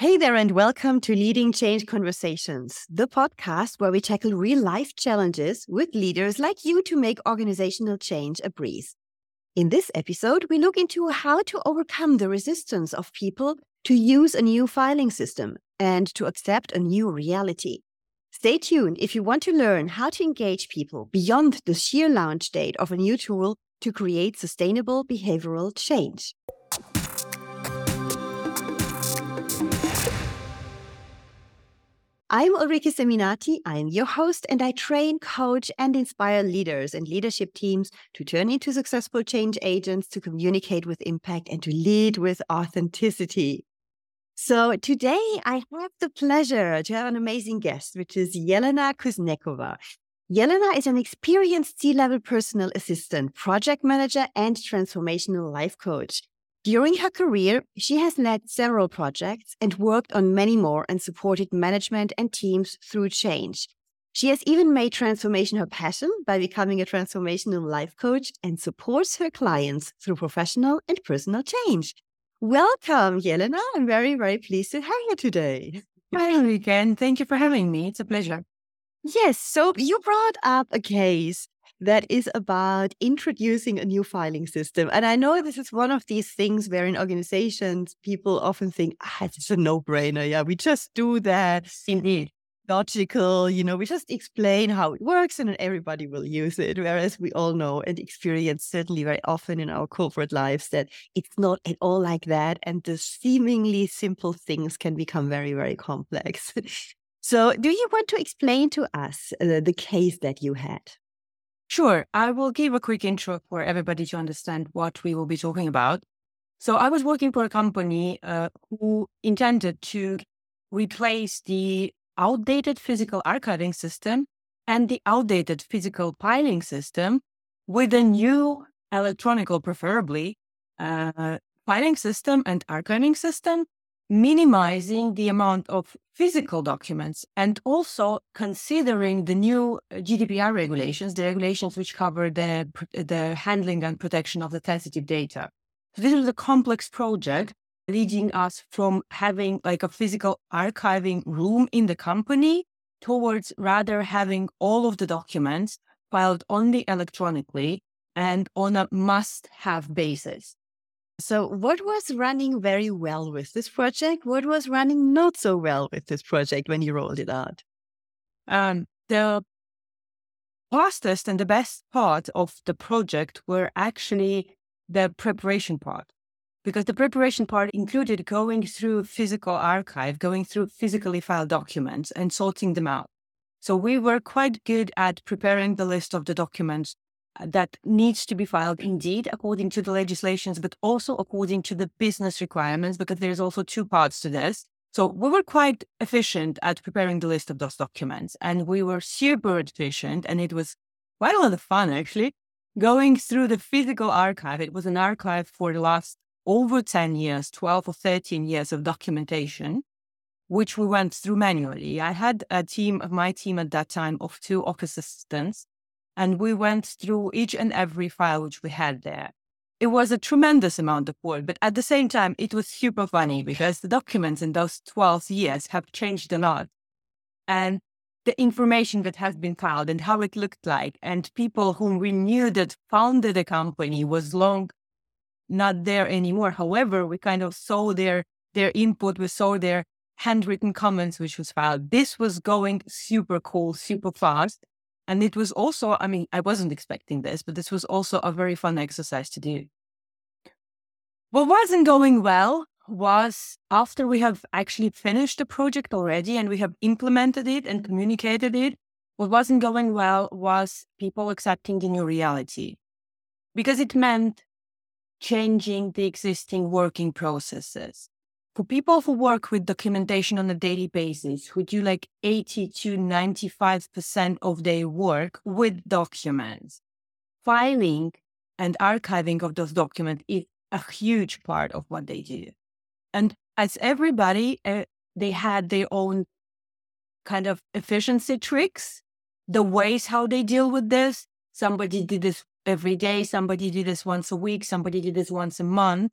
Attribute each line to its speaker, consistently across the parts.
Speaker 1: Hey there, and welcome to Leading Change Conversations, the podcast where we tackle real life challenges with leaders like you to make organizational change a breeze. In this episode, we look into how to overcome the resistance of people to use a new filing system and to accept a new reality. Stay tuned if you want to learn how to engage people beyond the sheer launch date of a new tool to create sustainable behavioral change. I'm Ulrike Seminati. I'm your host, and I train, coach, and inspire leaders and leadership teams to turn into successful change agents, to communicate with impact, and to lead with authenticity. So today I have the pleasure to have an amazing guest, which is Jelena Kuznecova. Jelena is an experienced C level personal assistant, project manager, and transformational life coach. During her career, she has led several projects and worked on many more and supported management and teams through change. She has even made transformation her passion by becoming a transformational life coach and supports her clients through professional and personal change. Welcome, Jelena. I'm very, very pleased to have you today.
Speaker 2: Hi, Ulrike, thank you for having me. It's a pleasure.
Speaker 1: Yes, so you brought up a case that is about introducing a new filing system. And I know this is one of these things where in organizations, people often think, ah, it's a no brainer. Yeah, we just do that.
Speaker 2: Indeed.
Speaker 1: Logical, you know, we just explain how it works and then everybody will use it. Whereas we all know and experience certainly very often in our corporate lives that it's not at all like that. And the seemingly simple things can become very, very complex. so, do you want to explain to us uh, the case that you had?
Speaker 2: Sure. I will give a quick intro for everybody to understand what we will be talking about. So I was working for a company uh, who intended to replace the outdated physical archiving system and the outdated physical piling system with a new electronical, preferably, uh, filing system and archiving system minimizing the amount of physical documents and also considering the new uh, GDPR regulations, the regulations which cover the, the handling and protection of the sensitive data. So this was a complex project leading us from having like a physical archiving room in the company towards rather having all of the documents filed only electronically and on a must have basis.
Speaker 1: So, what was running very well with this project? What was running not so well with this project when you rolled it out?
Speaker 2: Um, the fastest and the best part of the project were actually the preparation part, because the preparation part included going through physical archive, going through physically filed documents and sorting them out. So we were quite good at preparing the list of the documents Uh, that needs to be filed indeed according to the legislations, but also according to the business requirements, because there's also two parts to this. So we were quite efficient at preparing the list of those documents and we were super efficient and it was quite a lot of fun actually going through the physical archive. It was an archive for the last over 10 years, 12 or 13 years of documentation, which we went through manually. I had a team of my team at that time of two office assistants and we went through each and every file which we had there. It was a tremendous amount of work, but at the same time, it was super funny because the documents in those 12 years have changed a lot. And the information that has been filed and how it looked like, and people whom we knew that founded the company was long not there anymore. However, we kind of saw their their input, we saw their handwritten comments, which was filed. This was going super cool, super fast. And it was also, I mean, I wasn't expecting this, but this was also a very fun exercise to do. What wasn't going well was after we have actually finished the project already and we have implemented it and communicated it, what wasn't going well was people accepting the new reality because it meant changing the existing working processes for people who work with documentation on a daily basis, who do like 80 to 95% of their work with documents, filing and archiving of those documents is a huge part of what they do. And as everybody, uh, they had their own kind of efficiency tricks, the ways how they deal with this. Somebody did this every day, somebody did this once a week, somebody did this once a month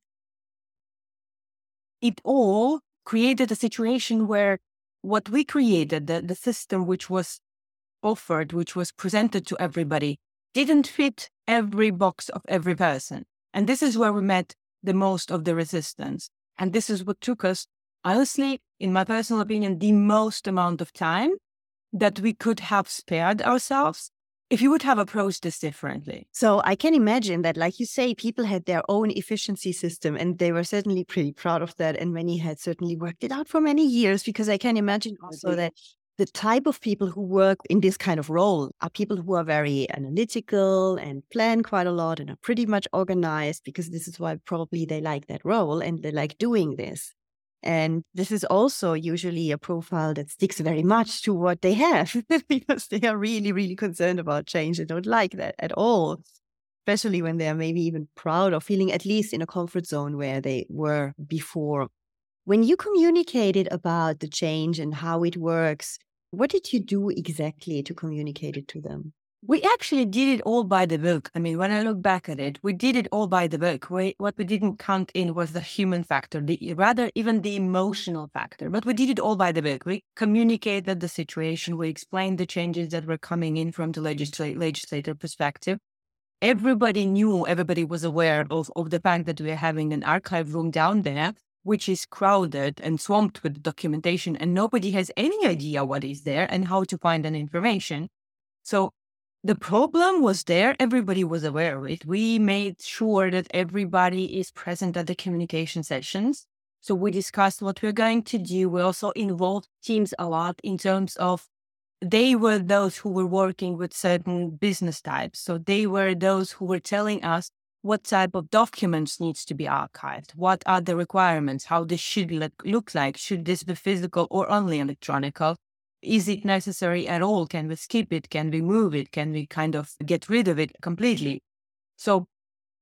Speaker 2: it all created a situation where what we created, the, the system which was offered, which was presented to everybody, didn't fit every box of every person. And this is where we met the most of the resistance. And this is what took us, honestly, in my personal opinion, the most amount of time that we could have spared ourselves if you would have approached this differently.
Speaker 1: So I can imagine that, like you say, people had their own efficiency system and they were certainly pretty proud of that. And many had certainly worked it out for many years because I can imagine also that the type of people who work in this kind of role are people who are very analytical and plan quite a lot and are pretty much organized because this is why probably they like that role and they like doing this. And this is also usually a profile that sticks very much to what they have because they are really, really concerned about change. They don't like that at all, especially when they are maybe even proud of feeling at least in a comfort zone where they were before. When you communicated about the change and how it works, what did you do exactly to communicate it to them?
Speaker 2: We actually did it all by the book. I mean, when I look back at it, we did it all by the book. We, what we didn't count in was the human factor, the, rather even the emotional factor. But we did it all by the book. We communicated the situation. We explained the changes that were coming in from the legisl- legislator perspective. Everybody knew, everybody was aware of, of the fact that we are having an archive room down there, which is crowded and swamped with documentation, and nobody has any idea what is there and how to find an information. So the problem was there. Everybody was aware of it. We made sure that everybody is present at the communication sessions. So we discussed what we're going to do. We also involved teams a lot in terms of they were those who were working with certain business types. So they were those who were telling us what type of documents needs to be archived, what are the requirements, how this should look like, should this be physical or only electronic? Is it necessary at all? Can we skip it? Can we move it? Can we kind of get rid of it completely? So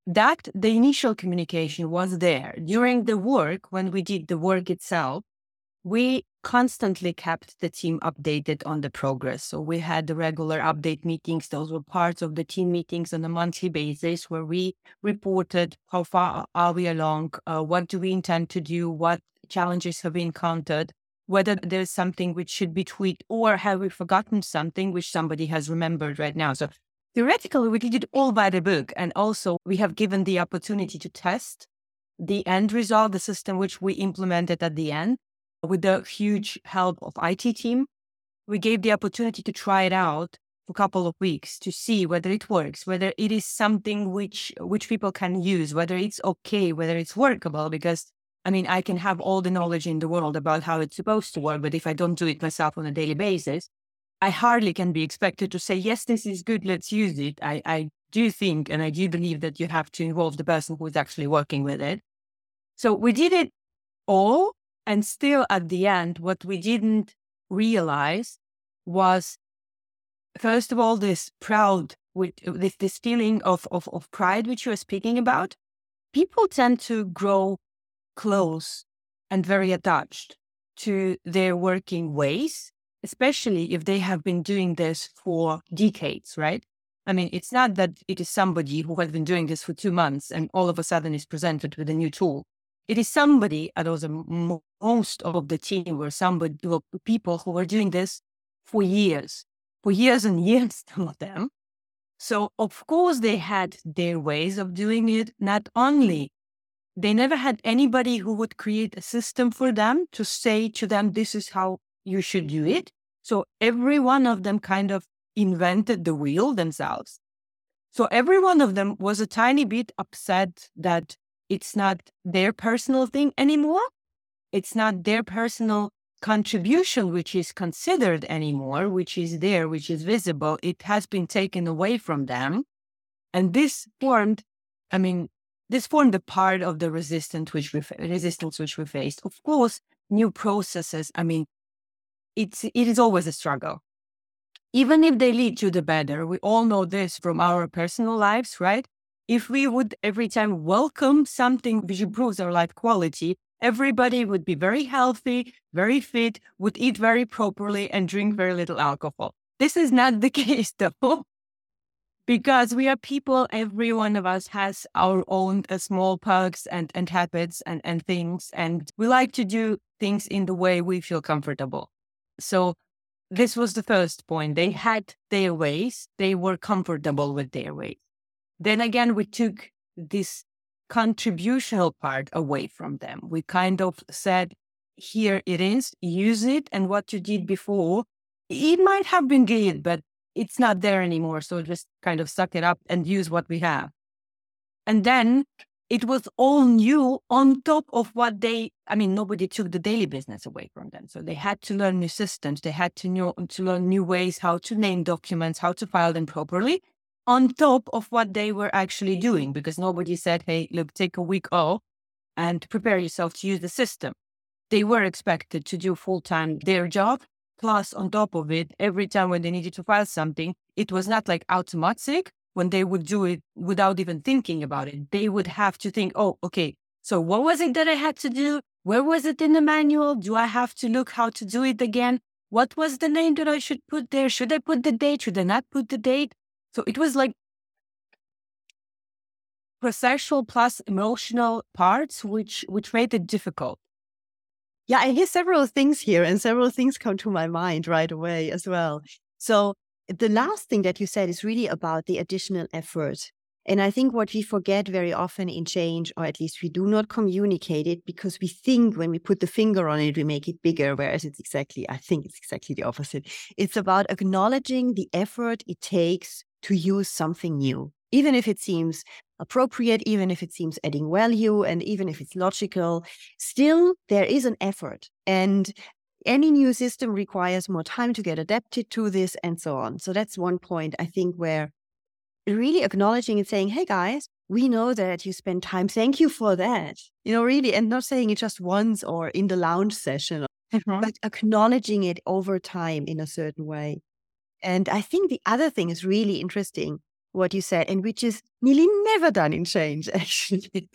Speaker 2: that the initial communication was there. During the work, when we did the work itself, we constantly kept the team updated on the progress. So we had the regular update meetings. Those were parts of the team meetings on a monthly basis where we reported how far are we along, uh, what do we intend to do, what challenges have we encountered, whether there's something which should be tweaked or have we forgotten something which somebody has remembered right now. So theoretically, we did it all by the book. And also we have given the opportunity to test the end result, the system which we implemented at the end with the huge help of IT team. We gave the opportunity to try it out for a couple of weeks to see whether it works, whether it is something which which people can use, whether it's okay, whether it's workable, because I mean, I can have all the knowledge in the world about how it's supposed to work, but if I don't do it myself on a daily basis, I hardly can be expected to say, yes, this is good, let's use it. I, I do think and I do believe that you have to involve the person who is actually working with it. So we did it all. And still at the end, what we didn't realize was, first of all, this proud, with this, this feeling of, of, of pride, which you were speaking about. People tend to grow close and very attached to their working ways, especially if they have been doing this for decades, right? I mean, it's not that it is somebody who has been doing this for two months and all of a sudden is presented with a new tool. It is somebody, and also most of the team were somebody, were people who were doing this for years, for years and years, some of them. So, of course, they had their ways of doing it, not only they never had anybody who would create a system for them to say to them, this is how you should do it. So every one of them kind of invented the wheel themselves. So every one of them was a tiny bit upset that it's not their personal thing anymore. It's not their personal contribution, which is considered anymore, which is there, which is visible. It has been taken away from them. And this formed, I mean, this formed a part of the resistance which we resistance which we faced. Of course, new processes. I mean, it's it is always a struggle, even if they lead to the better. We all know this from our personal lives, right? If we would every time welcome something which improves our life quality, everybody would be very healthy, very fit, would eat very properly, and drink very little alcohol. This is not the case, though because we are people every one of us has our own uh, small perks and, and habits and, and things and we like to do things in the way we feel comfortable. So this was the first point. They had their ways, they were comfortable with their ways. Then again, we took this contributional part away from them. We kind of said, here it is, use it. And what you did before, it might have been good, but it's not there anymore. So just kind of suck it up and use what we have. And then it was all new on top of what they i mean nobody took the daily business away from them so they had to learn new systems they had to know to learn new ways how to name documents how to file them properly on top of what they were actually doing because nobody said hey look take a week off and prepare yourself to use the system they were expected to do full time their job plus on top of it every time when they needed to file something it was not like automatic when they would do it without even thinking about it. They would have to think, oh, okay, so what was it that I had to do? Where was it in the manual? Do I have to look how to do it again? What was the name that I should put there? Should I put the date? Should I not put the date? So it was like processual plus emotional parts, which which made it difficult.
Speaker 1: Yeah, I hear several things here, and several things come to my mind right away as well. So the last thing that you said is really about the additional effort. And I think what we forget very often in change, or at least we do not communicate it because we think when we put the finger on it, we make it bigger, whereas it's exactly, I think it's exactly the opposite. It's about acknowledging the effort it takes to use something new, even if it seems appropriate, even if it seems adding value, and even if it's logical, still there is an effort. And any new system requires more time to get adapted to this and so on. So that's one point I think where really acknowledging and saying, hey guys, we know that you spend time. Thank you for that. You know, really, and not saying it just once or in the lounge session, mm-hmm. but acknowledging it over time in a certain way. And I think the other thing is really interesting what you said, and which is nearly never done in change, actually.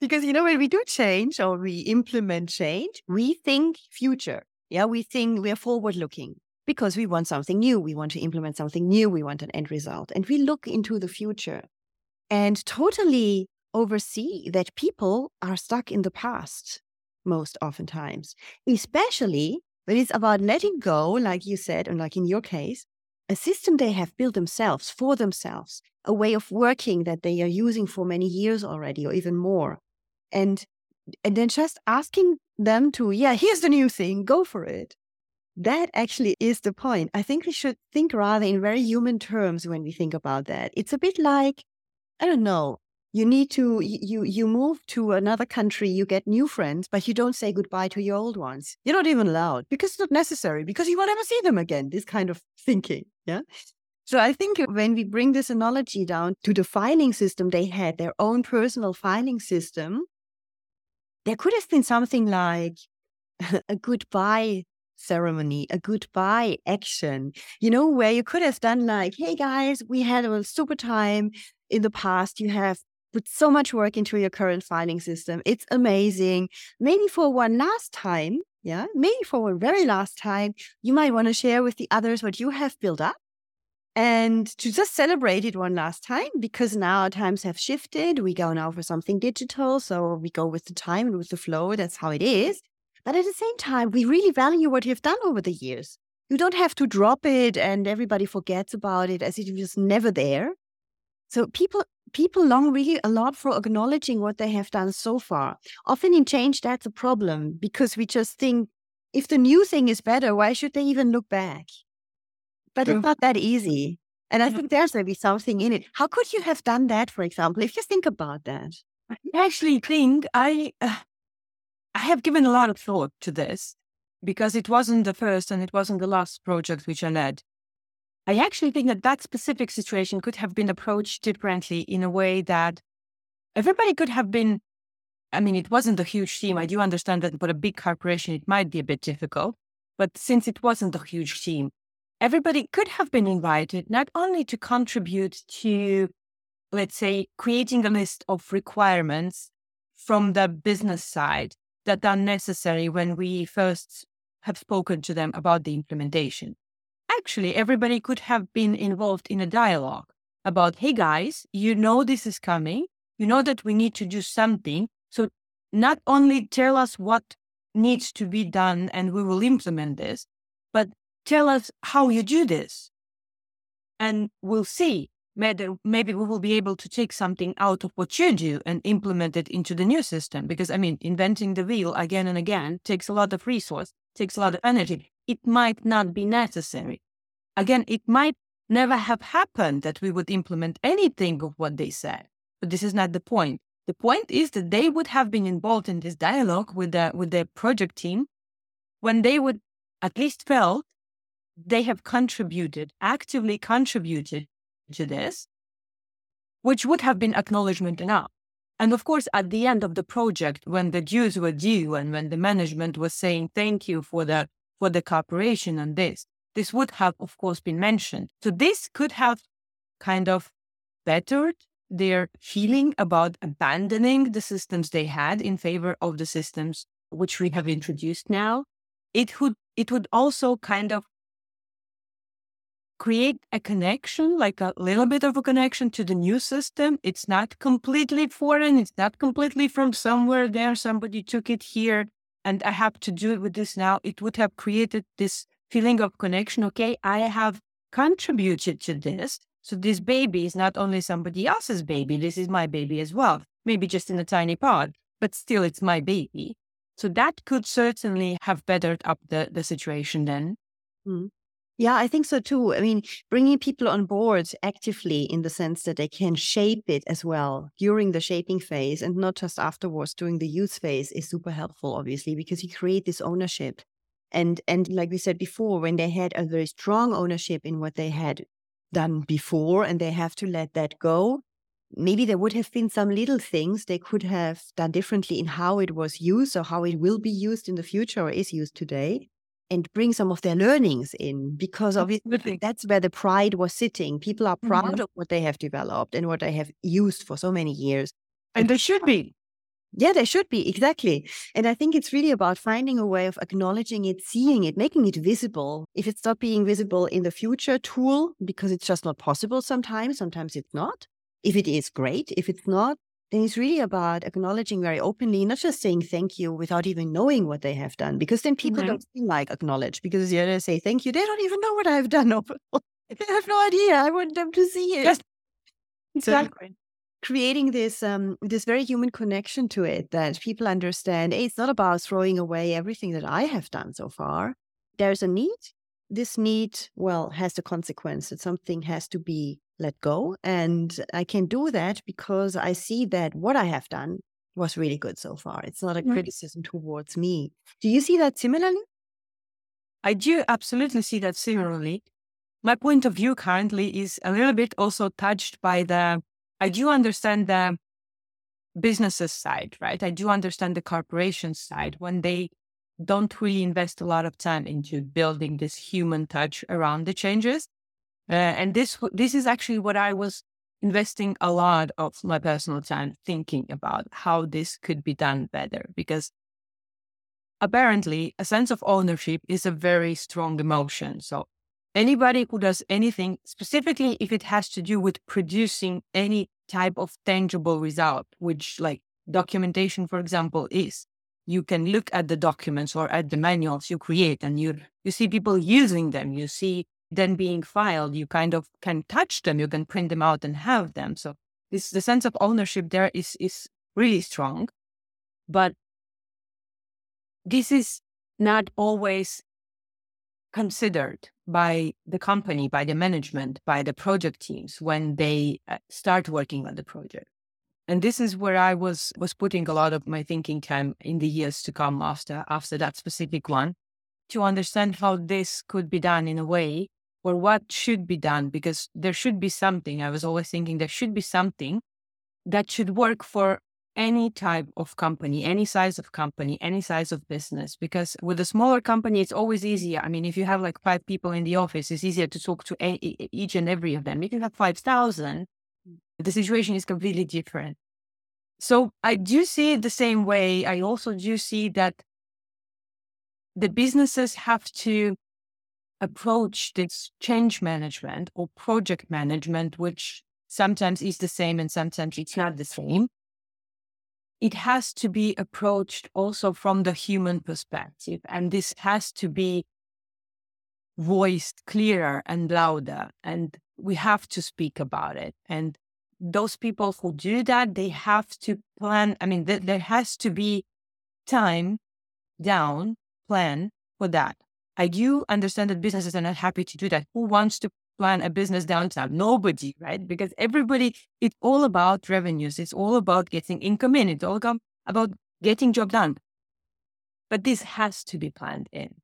Speaker 1: because, you know, when we do change or we implement change, we think future. Yeah, we think we are forward looking because we want something new. We want to implement something new. We want an end result. And we look into the future and totally oversee that people are stuck in the past most oftentimes, especially when it's about letting go, like you said, and like in your case, a system they have built themselves for themselves, a way of working that they are using for many years already or even more. And and then just asking them to, yeah, here's the new thing, go for it. That actually is the point. I think we should think rather in very human terms when we think about that. It's a bit like, I don't know, you need to you you move to another country you get new friends but you don't say goodbye to your old ones you're not even allowed because it's not necessary because you will never see them again this kind of thinking yeah so i think when we bring this analogy down to the filing system they had their own personal filing system there could have been something like a goodbye ceremony, a goodbye action, you know, where you could have done like, hey guys, we had a super time in the past. You have put so much work into your current filing system. It's amazing. Maybe for one last time, yeah, maybe for one very last time, you might want to share with the others what you have built up and to just celebrate it one last time because now times have shifted. We go now for something digital. So we go with the time and with the flow. That's how it is. But at the same time, we really value what you've done over the years. You don't have to drop it and everybody forgets about it as if it was never there. So people people long really a lot for acknowledging what they have done so far. Often in change, that's a problem because we just think if the new thing is better, why should they even look back? But it's not that easy. And I think there's maybe something in it. How could you have done that, for example, if you think about that?
Speaker 2: I actually think I uh, I have given a lot of thought to this because it wasn't the first and it wasn't the last project which I led. I actually think that that specific situation could have been approached differently in a way that everybody could have been. I mean, it wasn't a huge team. I do understand that for a big corporation, it might be a bit difficult. But since it wasn't a huge team, everybody could have been invited not only to contribute to, let's say, creating a list of requirements from the business side that are necessary when we first have spoken to them about the implementation. Actually, everybody could have been involved in a dialogue about, hey guys, you know this is coming. You know that we need to do something. So not only tell us what needs to be done and we will implement this. But tell us how you do this. And we'll see. Maybe, we will be able to take something out of what you do and implement it into the new system. Because I mean, inventing the wheel again and again takes a lot of resource, takes a lot of energy. It might not be necessary. Again, it might never have happened that we would implement anything of what they said. But this is not the point. The point is that they would have been involved in this dialogue with the with the project team when they would at least felt they have contributed, actively contributed to this, which would have been acknowledgement enough. And of course, at the end of the project, when the dues were due and when the management was saying thank you for the for the cooperation on this, this would have, of course, been mentioned. So this could have kind of bettered their feeling about abandoning the systems they had in favor of the systems which we have introduced now. It would it would also kind of create a connection, like a little bit of a connection to the new system. It's not completely foreign. It's not completely from somewhere there. Somebody took it here and I have to do it with this now. It would have created this feeling of connection. Okay, I have contributed to this. So this baby is not only somebody else's baby, this is my baby as well. Maybe just in a tiny pod, but still it's my baby. So that could certainly have bettered up the, the situation then.
Speaker 1: Mm. Yeah, I think so too. I mean, bringing people on board actively in the sense that they can shape it as well during the shaping phase and not just afterwards during the use phase is super helpful, obviously, because you create this ownership. And and like we said before, when they had a very strong ownership in what they had done before and they have to let that go, maybe there would have been some little things they could have done differently in how it was used or how it will be used in the future or is used today and bring some of their learnings in because obviously that's where the pride was sitting. People are proud mm-hmm. of what they have developed and what they have used for so many years.
Speaker 2: And they should be.
Speaker 1: Yeah, they should be, exactly. And I think it's really about finding a way of acknowledging it, seeing it, making it visible. If it's not being visible in the future tool, because it's just not possible sometimes, sometimes it's not. If it is, great. If it's not, then it's really about acknowledging very openly, not just saying thank you without even knowing what they have done, because then people mm-hmm. don't feel like acknowledge. Because the other say thank you, they don't even know what I've done. they have no idea. I want them to see it.
Speaker 2: Yes. Exactly.
Speaker 1: Creating this um, this very human connection to it that people understand hey, it's not about throwing away everything that I have done so far. There's a need. This need, well, has the consequence that something has to be let go. And I can do that because I see that what I have done was really good so far. It's not a mm-hmm. criticism towards me. Do you see that similarly?
Speaker 2: I do absolutely see that similarly. My point of view currently is a little bit also touched by the, I do understand the businesses side, right? I do understand the corporation side when they don't really invest a lot of time into building this human touch around the changes. Uh, and this this is actually what I was investing a lot of my personal time thinking about how this could be done better because apparently a sense of ownership is a very strong emotion. So anybody who does anything, specifically if it has to do with producing any type of tangible result, which like documentation, for example, is, you can look at the documents or at the manuals you create and you you see people using them. You see them being filed, you kind of can touch them, you can print them out and have them. So this the sense of ownership there is is really strong. But this is not always considered by the company, by the management, by the project teams when they uh, start working on the project. And this is where I was was putting a lot of my thinking time in the years to come after after that specific one to understand how this could be done in a way or what should be done because there should be something. I was always thinking there should be something that should work for any type of company, any size of company, any size of business. Because with a smaller company, it's always easier. I mean, if you have like five people in the office, it's easier to talk to a- each and every of them. If you have 5,000, mm. the situation is completely different. So I do see it the same way. I also do see that the businesses have to approach this change management or project management, which sometimes is the same and sometimes it's not the same, it has to be approached also from the human perspective. And this has to be voiced clearer and louder. And we have to speak about it. And those people who do that, they have to plan. I mean, th- there has to be time down plan for that. I do understand that businesses are not happy to do that. Who wants to plan a business downtown? Nobody, right? Because everybody, it's all about revenues. It's all about getting income in. It's all about getting job done. But this has to be planned in.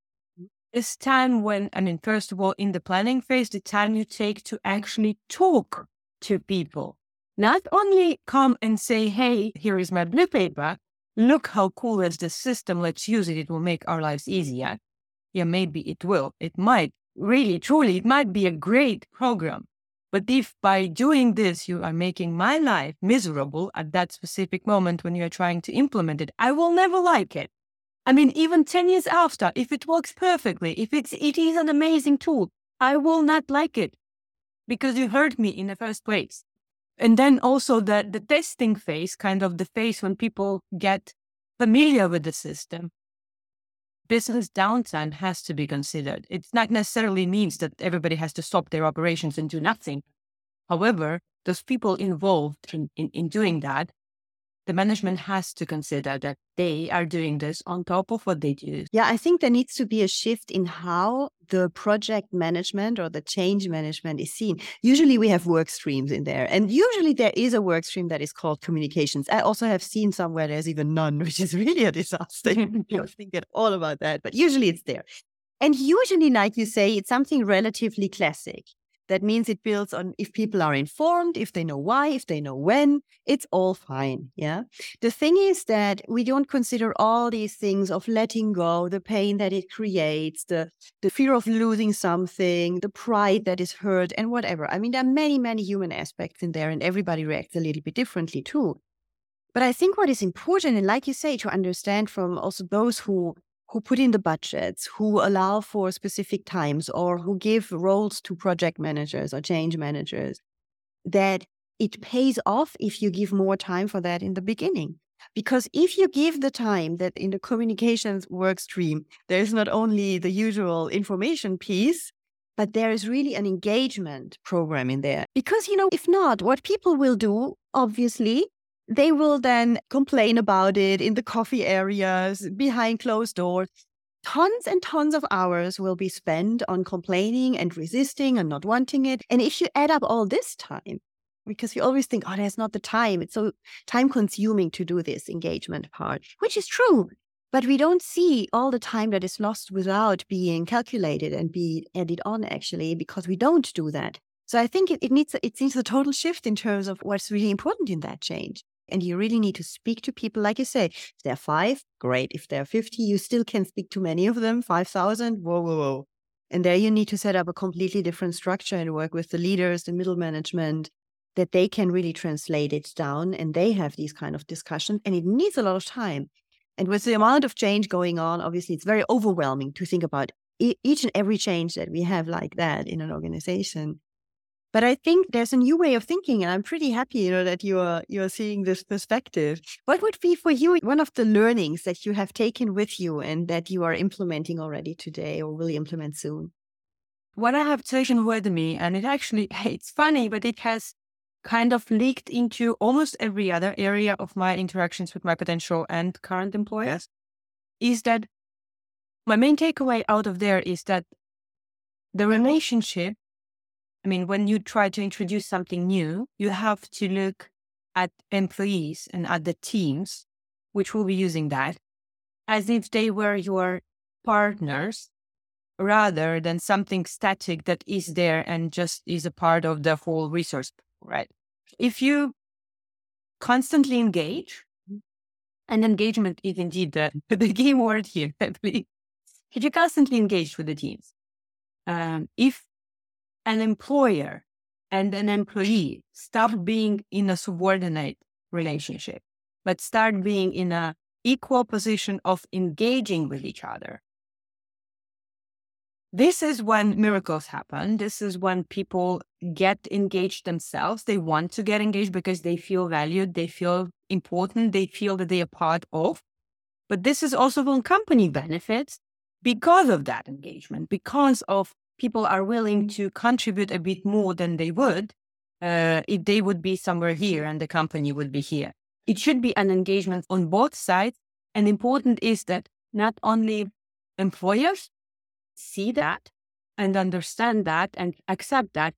Speaker 2: It's time when, I mean, first of all, in the planning phase, the time you take to actually talk to people, not only come and say, Hey, here is my blue paper. Look how cool is this system. Let's use it. It will make our lives easier yeah, maybe it will. It might really, truly, it might be a great program. But if by doing this, you are making my life miserable at that specific moment when you're trying to implement it, I will never like it. I mean, even 10 years after, if it works perfectly, if it's, it is an amazing tool, I will not like it because you hurt me in the first place. And then also the, the testing phase, kind of the phase when people get familiar with the system business downtime has to be considered. It not necessarily means that everybody has to stop their operations and do nothing. However, those people involved in, in, in doing that the management has to consider that they are doing this on top of what they do.
Speaker 1: Yeah, I think there needs to be a shift in how the project management or the change management is seen. Usually we have work streams in there, and usually there is a work stream that is called communications. I also have seen somewhere there's even none, which is really a disaster. you don't think at all about that, but usually it's there. And usually, like you say, it's something relatively classic. That means it builds on if people are informed, if they know why, if they know when, it's all fine. Yeah. The thing is that we don't consider all these things of letting go, the pain that it creates, the, the fear of losing something, the pride that is hurt, and whatever. I mean, there are many, many human aspects in there, and everybody reacts a little bit differently too. But I think what is important, and like you say, to understand from also those who who put in the budgets, who allow for specific times, or who give roles to project managers or change managers, that it pays off if you give more time for that in the beginning. Because if you give the time that in the communications work stream, there's not only the usual information piece, but there is really an engagement program in there. Because, you know, if not, what people will do, obviously, they will then complain about it in the coffee areas, behind closed doors. Tons and tons of hours will be spent on complaining and resisting and not wanting it. And if you add up all this time, because you always think, oh, there's not the time. It's so time consuming to do this engagement part, which is true. But we don't see all the time that is lost without being calculated and be added on actually, because we don't do that. So I think it, it needs it needs a total shift in terms of what's really important in that change. And you really need to speak to people, like you say. If there are five, great. If there are 50, you still can speak to many of them. 5,000, whoa, whoa, whoa. And there you need to set up a completely different structure and work with the leaders, the middle management, that they can really translate it down and they have these kind of discussions. And it needs a lot of time. And with the amount of change going on, obviously, it's very overwhelming to think about each and every change that we have like that in an organization. But I think there's a new way of thinking, and I'm pretty happy, you know, that you are you are seeing this perspective. What would be for you one of the learnings that you have taken with you and that you are implementing already today or will implement soon?
Speaker 2: What I have taken with me, and it actually it's funny, but it has kind of leaked into almost every other area of my interactions with my potential and current employers, is that my main takeaway out of there is that the mm-hmm. relationship I mean, when you try to introduce something new, you have to look at employees and at the teams which will be using that as if they were your partners rather than something static that is there and just is a part of the whole resource, right? If you constantly engage, and engagement is indeed the, the key word here, if you constantly engage with the teams, um, if an employer and an employee stop being in a subordinate relationship, but start being in a equal position of engaging with each other, this is when miracles happen. This is when people get engaged themselves. They want to get engaged because they feel valued, they feel important, they feel that they are part of. But this is also when company benefits because of that engagement, because of people are willing to contribute a bit more than they would uh, if they would be somewhere here and the company would be here. It should be an engagement on both sides. And important is that not only employers see that and understand that and accept that,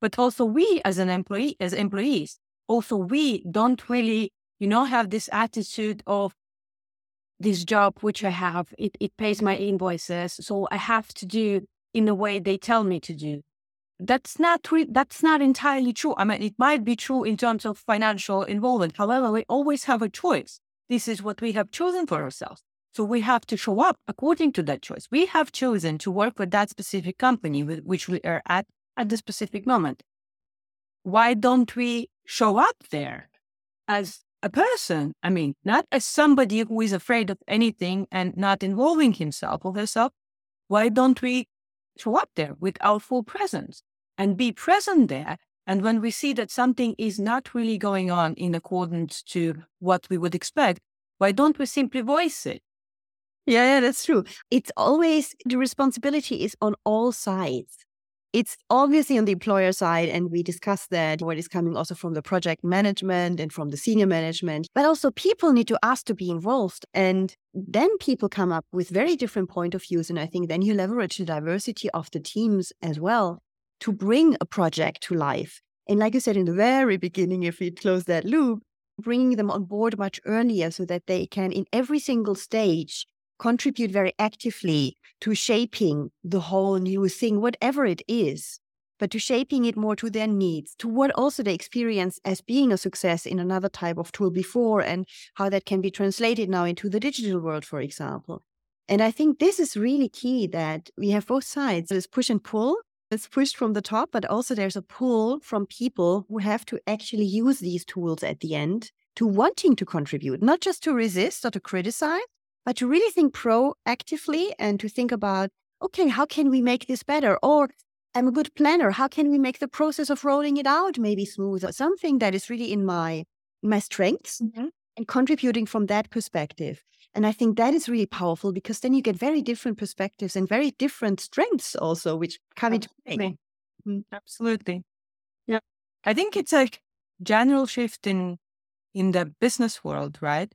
Speaker 2: but also we as an employee, as employees, also we don't really, you know, have this attitude of this job which I have, it, it pays my invoices, so I have to do in the way they tell me to do that's not re- that's not entirely true. I mean, it might be true in terms of financial involvement. However, we always have a choice. This is what we have chosen for ourselves. So we have to show up according to that choice. We have chosen to work with that specific company with which we are at at the specific moment. Why don't we show up there as a person? I mean, not as somebody who is afraid of anything and not involving himself or herself. Why don't we show up there with our full presence and be present there. And when we see that something is not really going on in accordance to what we would expect, why don't we simply voice it?
Speaker 1: Yeah, yeah, that's true. It's always the responsibility is on all sides. It's obviously on the employer side, and we discussed that what is coming also from the project management and from the senior management. But also, people need to ask to be involved, and then people come up with very different point of views. And I think then you leverage the diversity of the teams as well to bring a project to life. And like you said in the very beginning, if we close that loop, bringing them on board much earlier so that they can, in every single stage, contribute very actively to shaping the whole new thing, whatever it is, but to shaping it more to their needs, to what also they experience as being a success in another type of tool before, and how that can be translated now into the digital world, for example. And I think this is really key that we have both sides. There's push and pull. It's pushed from the top, but also there's a pull from people who have to actually use these tools at the end to wanting to contribute, not just to resist or to criticize, but to really think proactively and to think about, okay, how can we make this better? Or I'm a good planner. How can we make the process of rolling it out maybe smoother? Something that is really in my my strengths mm-hmm. and contributing from that perspective. And I think that is really powerful because then you get very different perspectives and very different strengths also, which come into play.
Speaker 2: Absolutely. Yeah. I think it's a general shift in in the business world, right?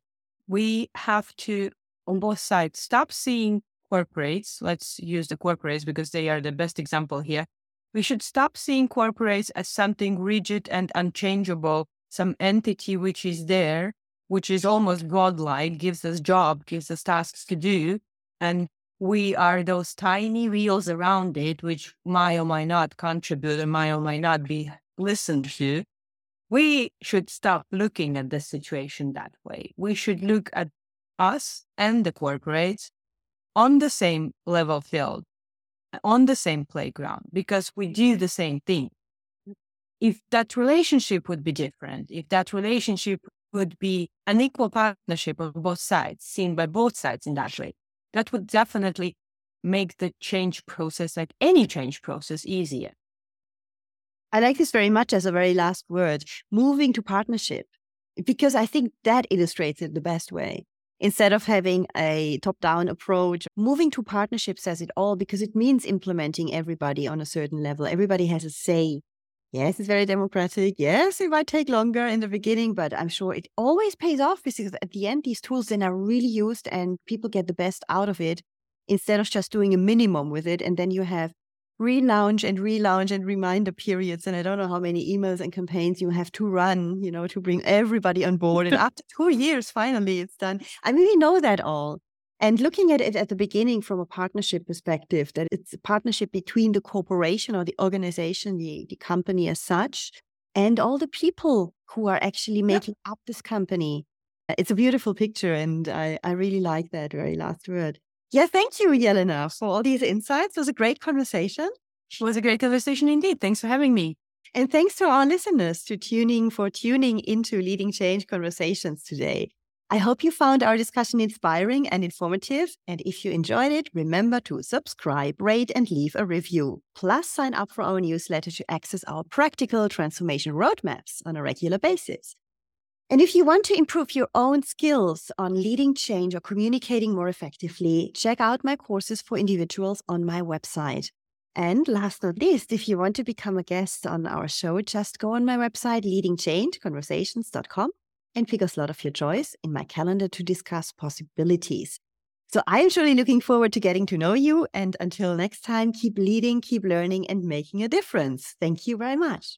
Speaker 2: We have to on both sides. Stop seeing corporates. Let's use the corporates because they are the best example here. We should stop seeing corporates as something rigid and unchangeable, some entity which is there, which is almost godlike, gives us job, gives us tasks to do, and we are those tiny wheels around it, which might or oh might not contribute and might or oh might not be listened to. We should stop looking at the situation that way. We should look at us and the corporates on the same level field, on the same playground, because we do the same thing. If that relationship would be different, if that relationship would be an equal partnership of both sides, seen by both sides in that way, that would definitely make the change process, like any change process, easier.
Speaker 1: I like this very much as a very last word moving to partnership, because I think that illustrates it the best way instead of having a top down approach. Moving to partnership says it all because it means implementing everybody on a certain level. Everybody has a say. Yes, it's very democratic. Yes, it might take longer in the beginning, but I'm sure it always pays off because at the end, these tools then are really used and people get the best out of it instead of just doing a minimum with it. And then you have relaunch and relaunch and reminder periods. And I don't know how many emails and campaigns you have to run, you know, to bring everybody on board. And after two years, finally, it's done. I mean, we know that all. And looking at it at the beginning from a partnership perspective, that it's a partnership between the corporation or the organization, the, the company as such, and all the people who are actually making up this company. It's a beautiful picture. And I, I really like that very last word. Yeah, thank you, Jelena, for all these insights. It was a great conversation.
Speaker 2: It was a great conversation indeed. Thanks for having me.
Speaker 1: And thanks to our listeners to tuning for tuning into leading change conversations today. I hope you found our discussion inspiring and informative. And if you enjoyed it, remember to subscribe, rate, and leave a review. Plus, sign up for our newsletter to access our practical transformation roadmaps on a regular basis. And if you want to improve your own skills on leading change or communicating more effectively, check out my courses for individuals on my website. And last but not least, if you want to become a guest on our show, just go on my website, leadingchangeconversations.com and pick a slot of your choice in my calendar to discuss possibilities. So I'm truly looking forward to getting to know you. And until next time, keep leading, keep learning, and making a difference. Thank you very much.